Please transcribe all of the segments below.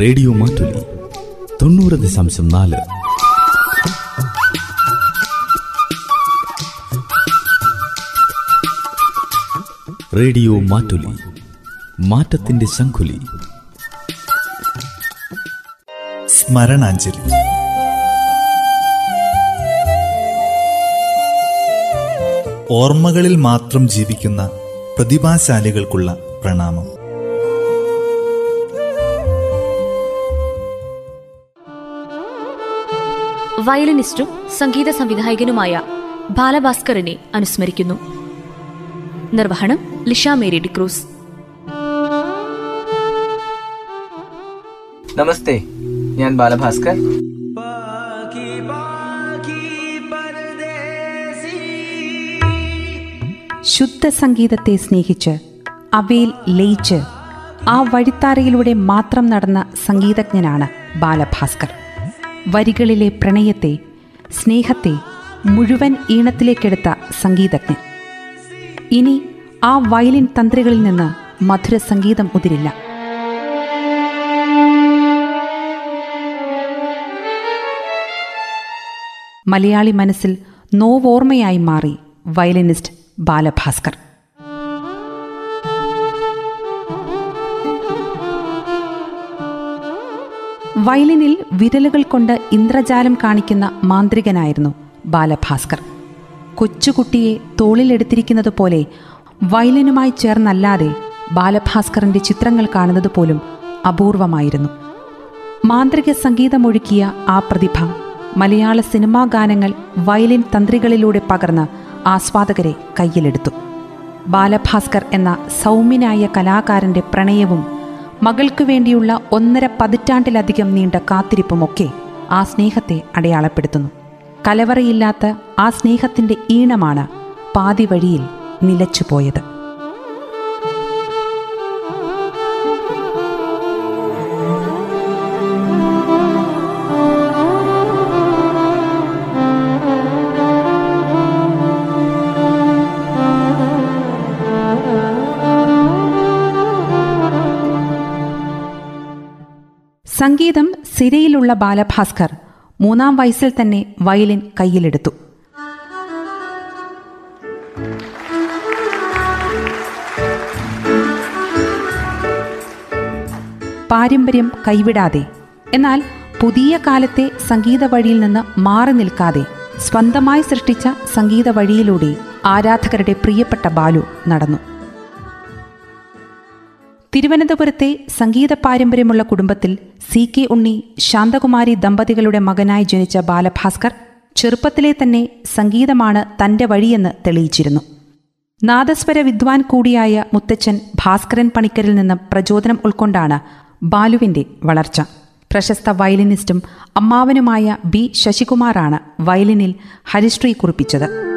Radio Mattoli തൊണ്ണൂറ് ദശാംശം നാല്. റേഡിയോ മാറ്റുലി മാറ്റത്തിന്റെ ശംഖുലി. സ്മരണാഞ്ജലി. ഓർമ്മകളിൽ മാത്രം ജീവിക്കുന്ന പ്രതിഭാശാലികൾക്കുള്ള പ്രണാമം. വയലിനിസ്റ്റും സംഗീത സംവിധായകനുമായ ബാലഭാസ്കറിനെ അനുസ്മരിക്കുന്നു. നിർവഹണം ലിഷ മേരി ഡിക്രൂസ് നമസ്തേ ഞാൻ ബാലഭാസ്കർ. ശുദ്ധ സംഗീതത്തെ സ്നേഹിച്ച് അവയിൽ ലയിച്ച് ആ വഴിത്താരയിലൂടെ മാത്രം നടന്ന സംഗീതജ്ഞനാണ് ബാലഭാസ്കർ. വരികളിലെ പ്രണയത്തെ സ്നേഹത്തെ മുഴുവൻ ഈണത്തിലേക്കെടുത്ത സംഗീതജ്ഞൻ. ഇനി ആ വയലിൻ തന്ത്രികളിൽ നിന്ന് മധുര സംഗീതം ഉതിരില്ല. മലയാളി മനസ്സിൽ നോവോർമ്മയായി മാറി വയലിനിസ്റ്റ് ബാലഭാസ്കർ. വയലിനിൽ വിരലുകൾ കൊണ്ട് ഇന്ദ്രജാലം കാണിക്കുന്ന മാന്ത്രികനായിരുന്നു ബാലഭാസ്കർ. കൊച്ചുകുട്ടിയെ തോളിലെടുത്തിരിക്കുന്നത് പോലെ വയലിനുമായി ചേർന്നല്ലാതെ ബാലഭാസ്കറിന്റെ ചിത്രങ്ങൾ കാണുന്നത് പോലും അപൂർവമായിരുന്നു. മാന്ത്രിക സംഗീതമൊഴുക്കിയ ആ പ്രതിഭ മലയാള സിനിമാ ഗാനങ്ങൾ വയലിൻ തന്ത്രികളിലൂടെ പകർന്ന് ആസ്വാദകരെ കയ്യിലെടുത്തു. ബാലഭാസ്കർ എന്ന സൗമ്യനായ കലാകാരന്റെ പ്രണയവും മകൾക്കു വേണ്ടിയുള്ള ഒന്നര പതിറ്റാണ്ടിലധികം നീണ്ട കാത്തിരിപ്പുമൊക്കെ ആ സ്നേഹത്തെ അടയാളപ്പെടുത്തുന്നു. കലവറയില്ലാത്ത ആ സ്നേഹത്തിന്റെ ഈണമാണ് പാതിവഴിയിൽ നിലച്ചുപോയത്. സിരയിലുള്ള ബാലഭാസ്കർ മൂന്നാം വയസ്സിൽ തന്നെ വയലിൻ കയ്യിലെടുത്തു. പാരമ്പര്യം കൈവിടാതെ എന്നാൽ പുതിയ കാലത്തെ സംഗീത വഴിയിൽ നിന്ന് മാറി നിൽക്കാതെ സ്വന്തമായി സൃഷ്ടിച്ച സംഗീത വഴിയിലൂടെ ആരാധകരുടെ പ്രിയപ്പെട്ട ബാലു നടന്നു. തിരുവനന്തപുരത്തെ സംഗീത പാരമ്പര്യമുള്ള കുടുംബത്തിൽ സി കെ ഉണ്ണി ശാന്തകുമാരി ദമ്പതികളുടെ മകനായി ജനിച്ച ബാലഭാസ്കർ ചെറുപ്പത്തിലെ തന്നെ സംഗീതമാണ് തന്റെ വഴിയെന്ന് തെളിയിച്ചിരുന്നു. നാദസ്വര വിദ്വാൻ കൂടിയായ മുത്തച്ഛൻ ഭാസ്കരൻ പണിക്കരിൽ നിന്ന് പ്രചോദനം ഉൾക്കൊണ്ടാണ് ബാലുവിന്റെ വളർച്ച. പ്രശസ്ത വയലിനിസ്റ്റും അമ്മാവനുമായ ബി ശശികുമാറാണ് വയലിനിൽ ഹരിശ്രീ കുറിപ്പിച്ചത്.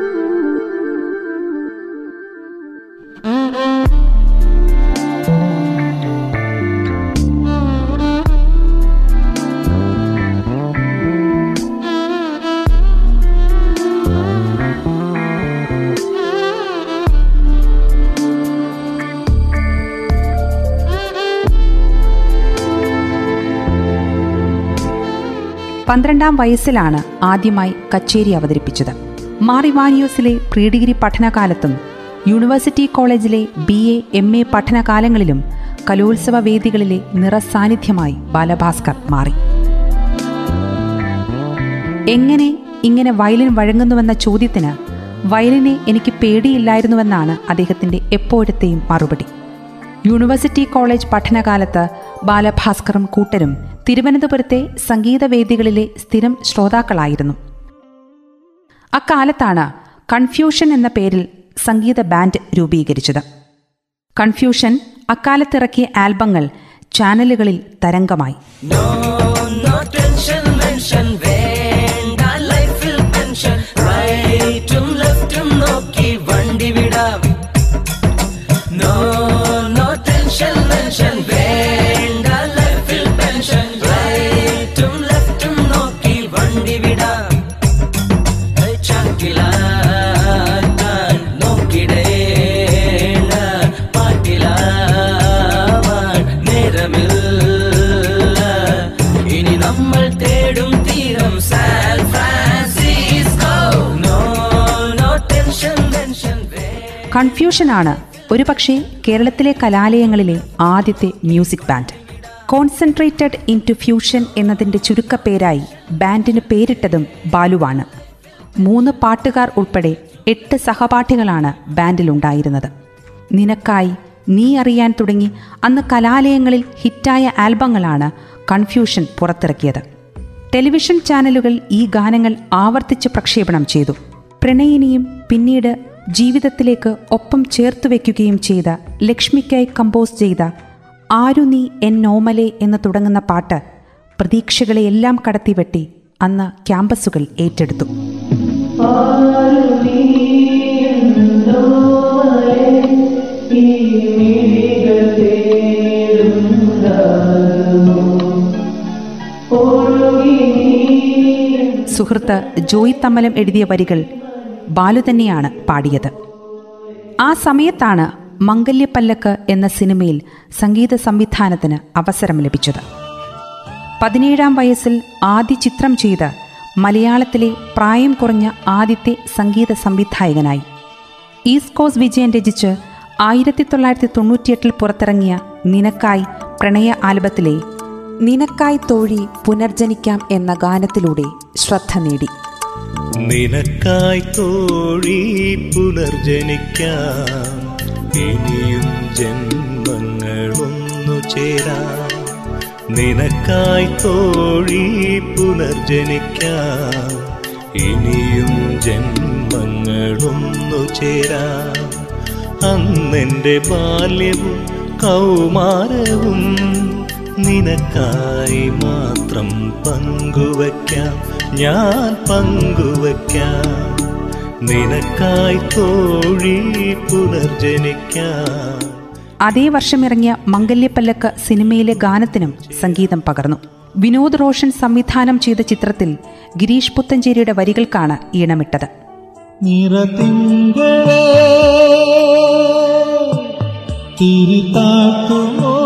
പന്ത്രണ്ടാം വയസ്സിലാണ് ആദ്യമായി കച്ചേരി അവതരിപ്പിച്ചത്. മാറിവാനിയോസിലെ പ്രീ ഡിഗ്രി പഠനകാലത്തും യൂണിവേഴ്സിറ്റി കോളേജിലെ ബി എ എം എ പഠനകാലങ്ങളിലും കലോത്സവ വേദികളിലെ നിറസാന്നിധ്യമായി ബാലഭാസ്കർ മാറി. എങ്ങനെ ഇങ്ങനെ വയലിൻ വഴങ്ങുന്നുവെന്ന ചോദ്യത്തിന് വയലിനെ എനിക്ക് പേടിയില്ലായിരുന്നുവെന്നാണ് അദ്ദേഹത്തിന്റെ എപ്പോഴത്തെയും മറുപടി. യൂണിവേഴ്സിറ്റി കോളേജ് പഠനകാലത്ത് ബാലഭാസ്കറും കൂട്ടരും തിരുവനന്തപുരത്തെ സംഗീതവേദികളിലെ സ്ഥിരം ശ്രോതാക്കളായിരുന്നു. അക്കാലത്താണ് കൺഫ്യൂഷൻ എന്ന പേരിൽ സംഗീത ബാൻഡ് രൂപീകരിച്ചത്. കൺഫ്യൂഷൻ അക്കാലത്തിറക്കിയ ആൽബങ്ങൾ ചാനലുകളിൽ തരംഗമായി. കൺഫ്യൂഷനാണ്. ഒരുപക്ഷെ കേരളത്തിലെ കലാലയങ്ങളിലെ ആദ്യത്തെ music band. Concentrated into fusion എന്നതിന്റെ ചുരുക്കപ്പേരായി ബാൻഡിന് പേരിട്ടതും ബാലുവാണ്. മൂന്ന് പാട്ടുകാർ ഉൾപ്പെടെ എട്ട് സഹപാഠികളാണ് ബാൻഡിലുണ്ടായിരുന്നത്. നിനക്കായി നീ അറിയാൻ തുടങ്ങി അന്ന് കലാലയങ്ങളിൽ ഹിറ്റായ ആൽബങ്ങളാണ് കൺഫ്യൂഷൻ പുറത്തിറക്കിയത്. ടെലിവിഷൻ ചാനലുകൾ ഈ ഗാനങ്ങൾ ആവർത്തിച്ച് പ്രക്ഷേപണം ചെയ്തു. പ്രണയിനിയും പിന്നീട് ജീവിതത്തിലേക്ക് ഒപ്പം ചേർത്തു വയ്ക്കുകയും ചെയ്ത ലക്ഷ്മിക്കായി കമ്പോസ് ചെയ്ത ആരു നീ എൻ നോമലെ എന്ന് തുടങ്ങുന്ന പാട്ട് പ്രതീക്ഷകളെയെല്ലാം കടത്തിവെട്ടി അന്ന് ക്യാമ്പസുകൾ ഏറ്റെടുത്തു. സുഹൃത്ത് ജോയി തമ്മലം എഴുതിയ വരികൾ ബാലു തന്നെയാണ് പാടിയത്. ആ സമയത്താണ് മംഗല്യപ്പല്ലക്ക് എന്ന സിനിമയിൽ സംഗീത സംവിധാനത്തിന് അവസരം ലഭിച്ചത്. പതിനേഴാം വയസ്സിൽ ആദ്യ ചിത്രം ചെയ്ത് മലയാളത്തിലെ പ്രായം കുറഞ്ഞ ആദ്യത്തെ സംഗീത സംവിധായകനായി. ഈസ്റ്റ് കോസ്റ്റ് വിജയൻ രചിച്ച് ആയിരത്തി തൊള്ളായിരത്തി തൊണ്ണൂറ്റിയെട്ടിൽ പുറത്തിറങ്ങിയ നിനക്കായി പ്രണയ ആൽബത്തിലെ നിനക്കായി തോഴി പുനർജനിക്കാം എന്ന ഗാനത്തിലൂടെ ശ്രദ്ധ നേടി. നിനക്കായി തോഴി പുനർജനിക്കാം. ഇനിയും ജന്മങ്ങളൊന്നു ചേരാം. നിനക്കായി തോഴി പുനർജനിക്കാം. ഇനിയും ജന്മങ്ങളൊന്നു ചേരാം. അന്നെന്റെ ബാല്യവും കൗമാരവും നിനക്കായി മാത്രം പങ്കുവയ്ക്കാം ഞാൻ പങ്കുവയ്ക്കാം. നിനക്കായി തോഴി പുനർജനിക്കാം. അതേ വർഷം ഇറങ്ങിയ മംഗല്യപ്പല്ലക്ക് സിനിമയിലെ ഗാനത്തിനും സംഗീതം പകർന്നു. വിനോദ് റോഷൻ സംവിധാനം ചെയ്ത ചിത്രത്തിൽ ഗിരീഷ് പുത്തഞ്ചേരിയുടെ വരികൾക്കാണ് ഈണമിട്ടത്. തിരിതാക്കുമോ?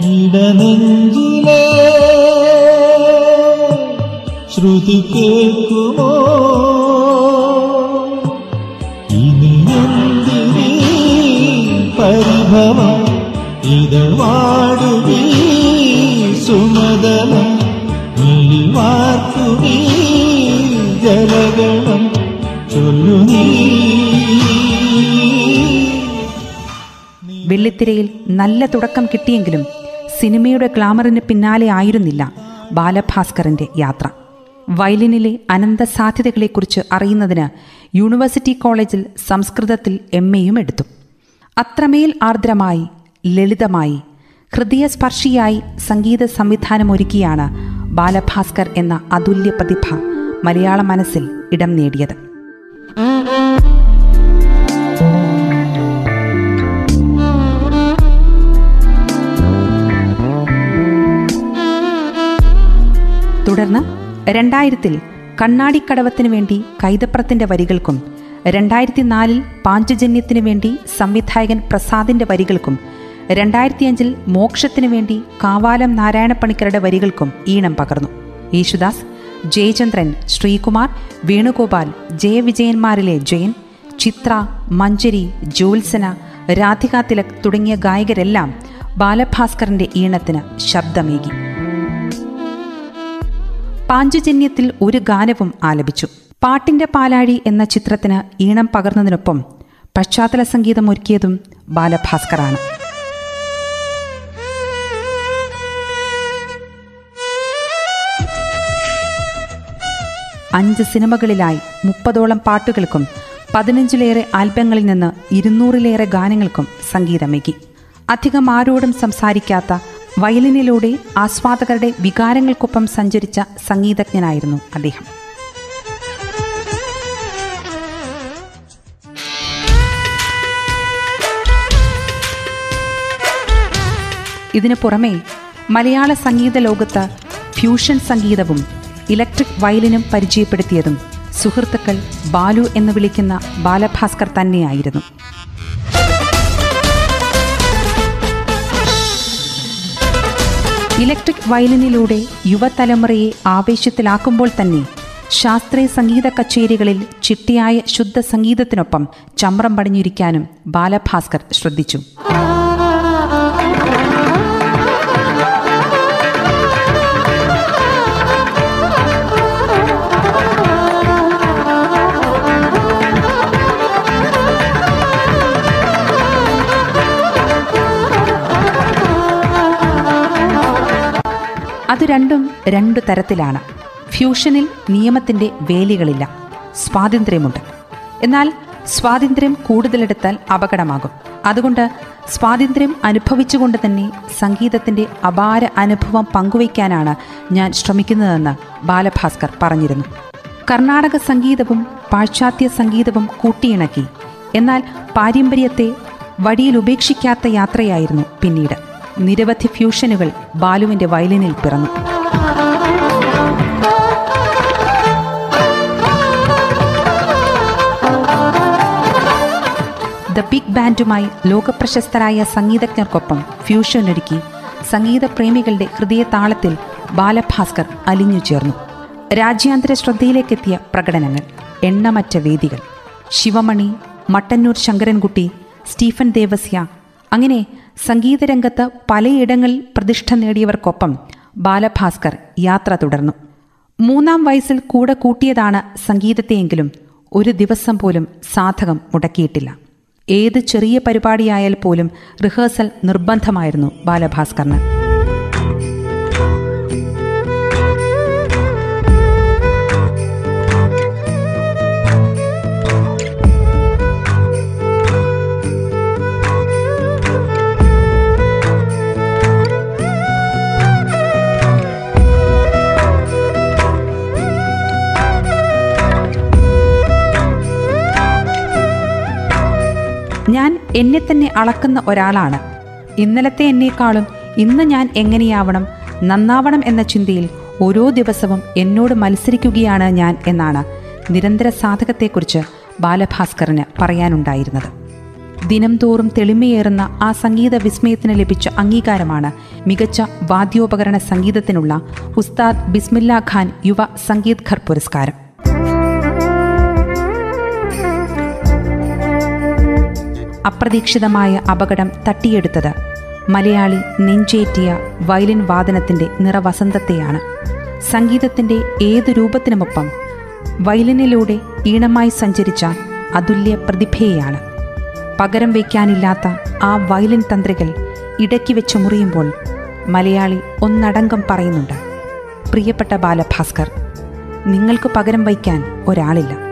ഇടനെഞ്ചിലേ ശ്രുതി കേൾക്കുമോ? ഇനി എന്തിനീ പരിഭവം സുമതല. സുമതലം മിഴിവാർക്കുവീ ജലഗണം. ചൊല്ലു നീ. വെള്ളിത്തിരയിൽ നല്ല തുടക്കം കിട്ടിയെങ്കിലും സിനിമയുടെ ഗ്ലാമറിന് പിന്നാലെ ആയിരുന്നില്ല ബാലഭാസ്കറിന്റെ യാത്ര. വയലിനിലെ അനന്ത സാധ്യതകളെക്കുറിച്ച് അറിയുന്നതിന് യൂണിവേഴ്സിറ്റി കോളേജിൽ സംസ്കൃതത്തിൽ എം എയും എടുത്തു. അത്രമേൽ ആർദ്രമായി ലളിതമായി ഹൃദയസ്പർശിയായി സംഗീത സംവിധാനമൊരുക്കിയാണ് ബാലഭാസ്കർ എന്ന അതുല്യ പ്രതിഭ മലയാള മനസ്സിൽ ഇടം നേടിയത്. തുടർന്ന് രണ്ടായിരത്തിൽ കണ്ണാടിക്കടവത്തിനു വേണ്ടി കൈതപ്രത്തിന്റെ വരികൾക്കും രണ്ടായിരത്തി നാലിൽ പാഞ്ചജന്യത്തിനു വേണ്ടി സംവിധായകൻ പ്രസാദിന്റെ വരികൾക്കും രണ്ടായിരത്തിയഞ്ചിൽ മോക്ഷത്തിനു വേണ്ടി കാവാലം നാരായണപ്പണിക്കരുടെ വരികൾക്കും ഈണം പകർന്നു. യേശുദാസ് ജയചന്ദ്രൻ ശ്രീകുമാർ വേണുഗോപാൽ ജയവിജയന്മാരിലെ ജയൻ ചിത്ര മഞ്ജരി ജ്യോത്സന രാധിക തിലക് തുടങ്ങിയ ഗായകരെല്ലാം ബാലഭാസ്കറിന്റെ ഈണത്തിന് ശബ്ദമേകി. പാഞ്ചജന്യത്തിൽ ഒരു ഗാനവും ആലപിച്ചു. പാട്ടിന്റെ പാലാഴി എന്ന ചിത്രത്തിന് ഈണം പകർന്നതിനൊപ്പം പശ്ചാത്തല സംഗീതം ഒരുക്കിയതും ബാലഭാസ്കറാണ്. അഞ്ച് സിനിമകളിലായി മുപ്പതോളം പാട്ടുകൾക്കും പതിനഞ്ചിലേറെ ആൽബങ്ങളിൽ നിന്ന് ഇരുന്നൂറിലേറെ ഗാനങ്ങൾക്കും സംഗീതമേകി. അധികം ആരോടും സംസാരിക്കാത്ത വയലിനിലൂടെ ആസ്വാദകരുടെ വികാരങ്ങൾക്കൊപ്പം സഞ്ചരിച്ച സംഗീതജ്ഞനായിരുന്നു അദ്ദേഹം. ഇതിനു പുറമെ മലയാള സംഗീത ലോകത്ത് ഫ്യൂഷൻ സംഗീതവും ഇലക്ട്രിക് വയലിനും പരിചയപ്പെടുത്തിയതും സുഹൃത്തുക്കൾ ബാലു എന്ന് വിളിക്കുന്ന ബാലഭാസ്കർ തന്നെയായിരുന്നു. ഇലക്ട്രിക് വയലിനിലൂടെ യുവതലമുറയെ ആവേശത്തിലാക്കുമ്പോൾ തന്നെ ശാസ്ത്രീയ സംഗീത കച്ചേരികളിൽ ചിട്ടിയായ ശുദ്ധ സംഗീതത്തിനൊപ്പം ചമ്രം പടിഞ്ഞിരിക്കാനും ബാലഭാസ്കർ ശ്രദ്ധിച്ചു. രണ്ടും രണ്ടു തരത്തിലാണ്. ഫ്യൂഷനിൽ നിയമത്തിന്റെ വേലികളില്ല. സ്വാതന്ത്ര്യമുണ്ട്. എന്നാൽ സ്വാതന്ത്ര്യം കൂടുതലെടുത്താൽ അപകടമാകും. അതുകൊണ്ട് സ്വാതന്ത്ര്യം അനുഭവിച്ചുകൊണ്ട് തന്നെ സംഗീതത്തിന്റെ അപാര അനുഭവം പങ്കുവയ്ക്കാനാണ് ഞാൻ ശ്രമിക്കുന്നതെന്ന് ബാലഭാസ്കർ പറഞ്ഞിരുന്നു. കർണാടക സംഗീതവും പാശ്ചാത്യ സംഗീതവും കൂട്ടിയിണക്കി. എന്നാൽ പാരമ്പര്യത്തെ വഴിയിൽ ഉപേക്ഷിക്കാത്ത യാത്രയായിരുന്നു പിന്നീട്. നിരവധി ഫ്യൂഷനുകൾ ബാലുവിന്റെ വയലിനിൽ പിറന്നു. ദ ബിഗ് ബാൻഡുമായി ലോകപ്രശസ്തരായ സംഗീതജ്ഞർക്കൊപ്പം ഫ്യൂഷൻ ഒരുക്കി സംഗീതപ്രേമികളുടെ ഹൃദയതാളത്തിൽ ബാലഭാസ്കർ അലിഞ്ഞു ചേർന്നു. രാജ്യാന്തര ശ്രദ്ധയിലേക്കെത്തിയ പ്രകടനങ്ങൾ എണ്ണമറ്റ വേദികൾ ശിവമണി മട്ടന്നൂർ ശങ്കരൻകുട്ടി സ്റ്റീഫൻ ദേവസ്യ അങ്ങനെ സംഗീതരംഗത്ത് പലയിടങ്ങളിൽ പ്രതിഷ്ഠ നേടിയവർക്കൊപ്പം ബാലഭാസ്കർ യാത്ര തുടർന്നു. മൂന്നാം വയസ്സിൽ കൂടെ കൂട്ടിയതാണ് സംഗീതത്തെയെങ്കിലും ഒരു ദിവസം പോലും സാധകം മുടക്കിയിട്ടില്ല. ഏത് ചെറിയ പരിപാടിയായാൽ പോലും റിഹേഴ്സൽ നിർബന്ധമായിരുന്നു ബാലഭാസ്കറിന്. എന്നെ തന്നെ അളക്കുന്ന ഒരാളാണ്. ഇന്നലത്തെ എന്നേക്കാളും ഇന്ന് ഞാൻ എങ്ങനെയാവണം നന്നാവണം എന്ന ചിന്തയിൽ ഓരോ ദിവസവും എന്നോട് മത്സരിക്കുകയാണ് ഞാൻ എന്നാണ് നിരന്തര സാധകത്തെക്കുറിച്ച് ബാലഭാസ്കറിന് പറയാനുണ്ടായിരുന്നത്. ദിനംതോറും തെളിമയേറുന്ന ആ സംഗീത വിസ്മയത്തിന് ലഭിച്ച അംഗീകാരമാണ് മികച്ച വാദ്യോപകരണ സംഗീതത്തിനുള്ള ഉസ്താദ് ബിസ്മില്ല ഖാൻ യുവ സംഗീത് ഖർ പുരസ്കാരം. അപ്രതീക്ഷിതമായ അപകടം തട്ടിയെടുത്തത്. മലയാളി നെഞ്ചേറ്റിയ വയലിൻ വാദനത്തിന്റെ നിറവസന്തത്തെയാണ്. സംഗീതത്തിന്റെ ഏത് രൂപത്തിനുമൊപ്പം വയലിനിലൂടെ ഈണമായി സഞ്ചരിച്ച അതുല്യ പ്രതിഭയെയാണ്. പകരം വയ്ക്കാനില്ലാത്ത ആ വയലിൻ തന്ത്രികൾ ഇടയ്ക്ക് വെച്ച് മുറിയുമ്പോൾ മലയാളി ഒന്നടങ്കം പറയുന്നുണ്ട്. പ്രിയപ്പെട്ട ബാലഭാസ്കർ നിങ്ങൾക്ക് പകരം വയ്ക്കാൻ ഒരാളില്ല.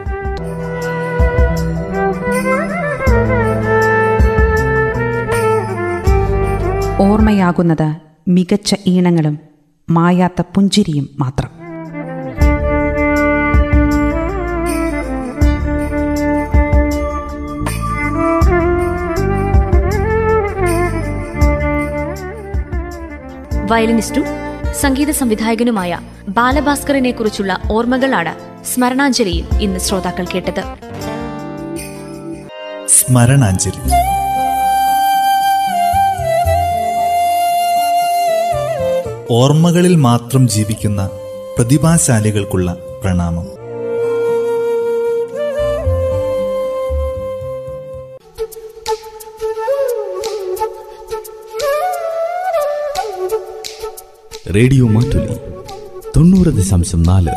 ഓർമ്മയാകുന്നത് മികച്ച ഈണങ്ങളും മായാത്ത പുഞ്ചിരിയും മാത്രം. വയലിനിസ്റ്റും സംഗീത സംവിധായകനുമായ ബാലഭാസ്കറിനെ കുറിച്ചുള്ള ഓർമ്മകളാണ് സ്മരണാഞ്ജലിയിൽ ഇന്ന് ശ്രോതാക്കൾ കേട്ടത്. സ്മരണാഞ്ജലി. ഓർമ്മകളിൽ മാത്രം ജീവിക്കുന്ന പ്രതിഭാശാലികൾക്കുള്ള പ്രണാമം. റേഡിയോ മാറ്റുലി തൊണ്ണൂറ് ദശാംശം നാല്.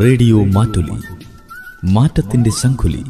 റേഡിയോ മാറ്റുലി മാറ്റത്തിന്റെ ശംഖുലി.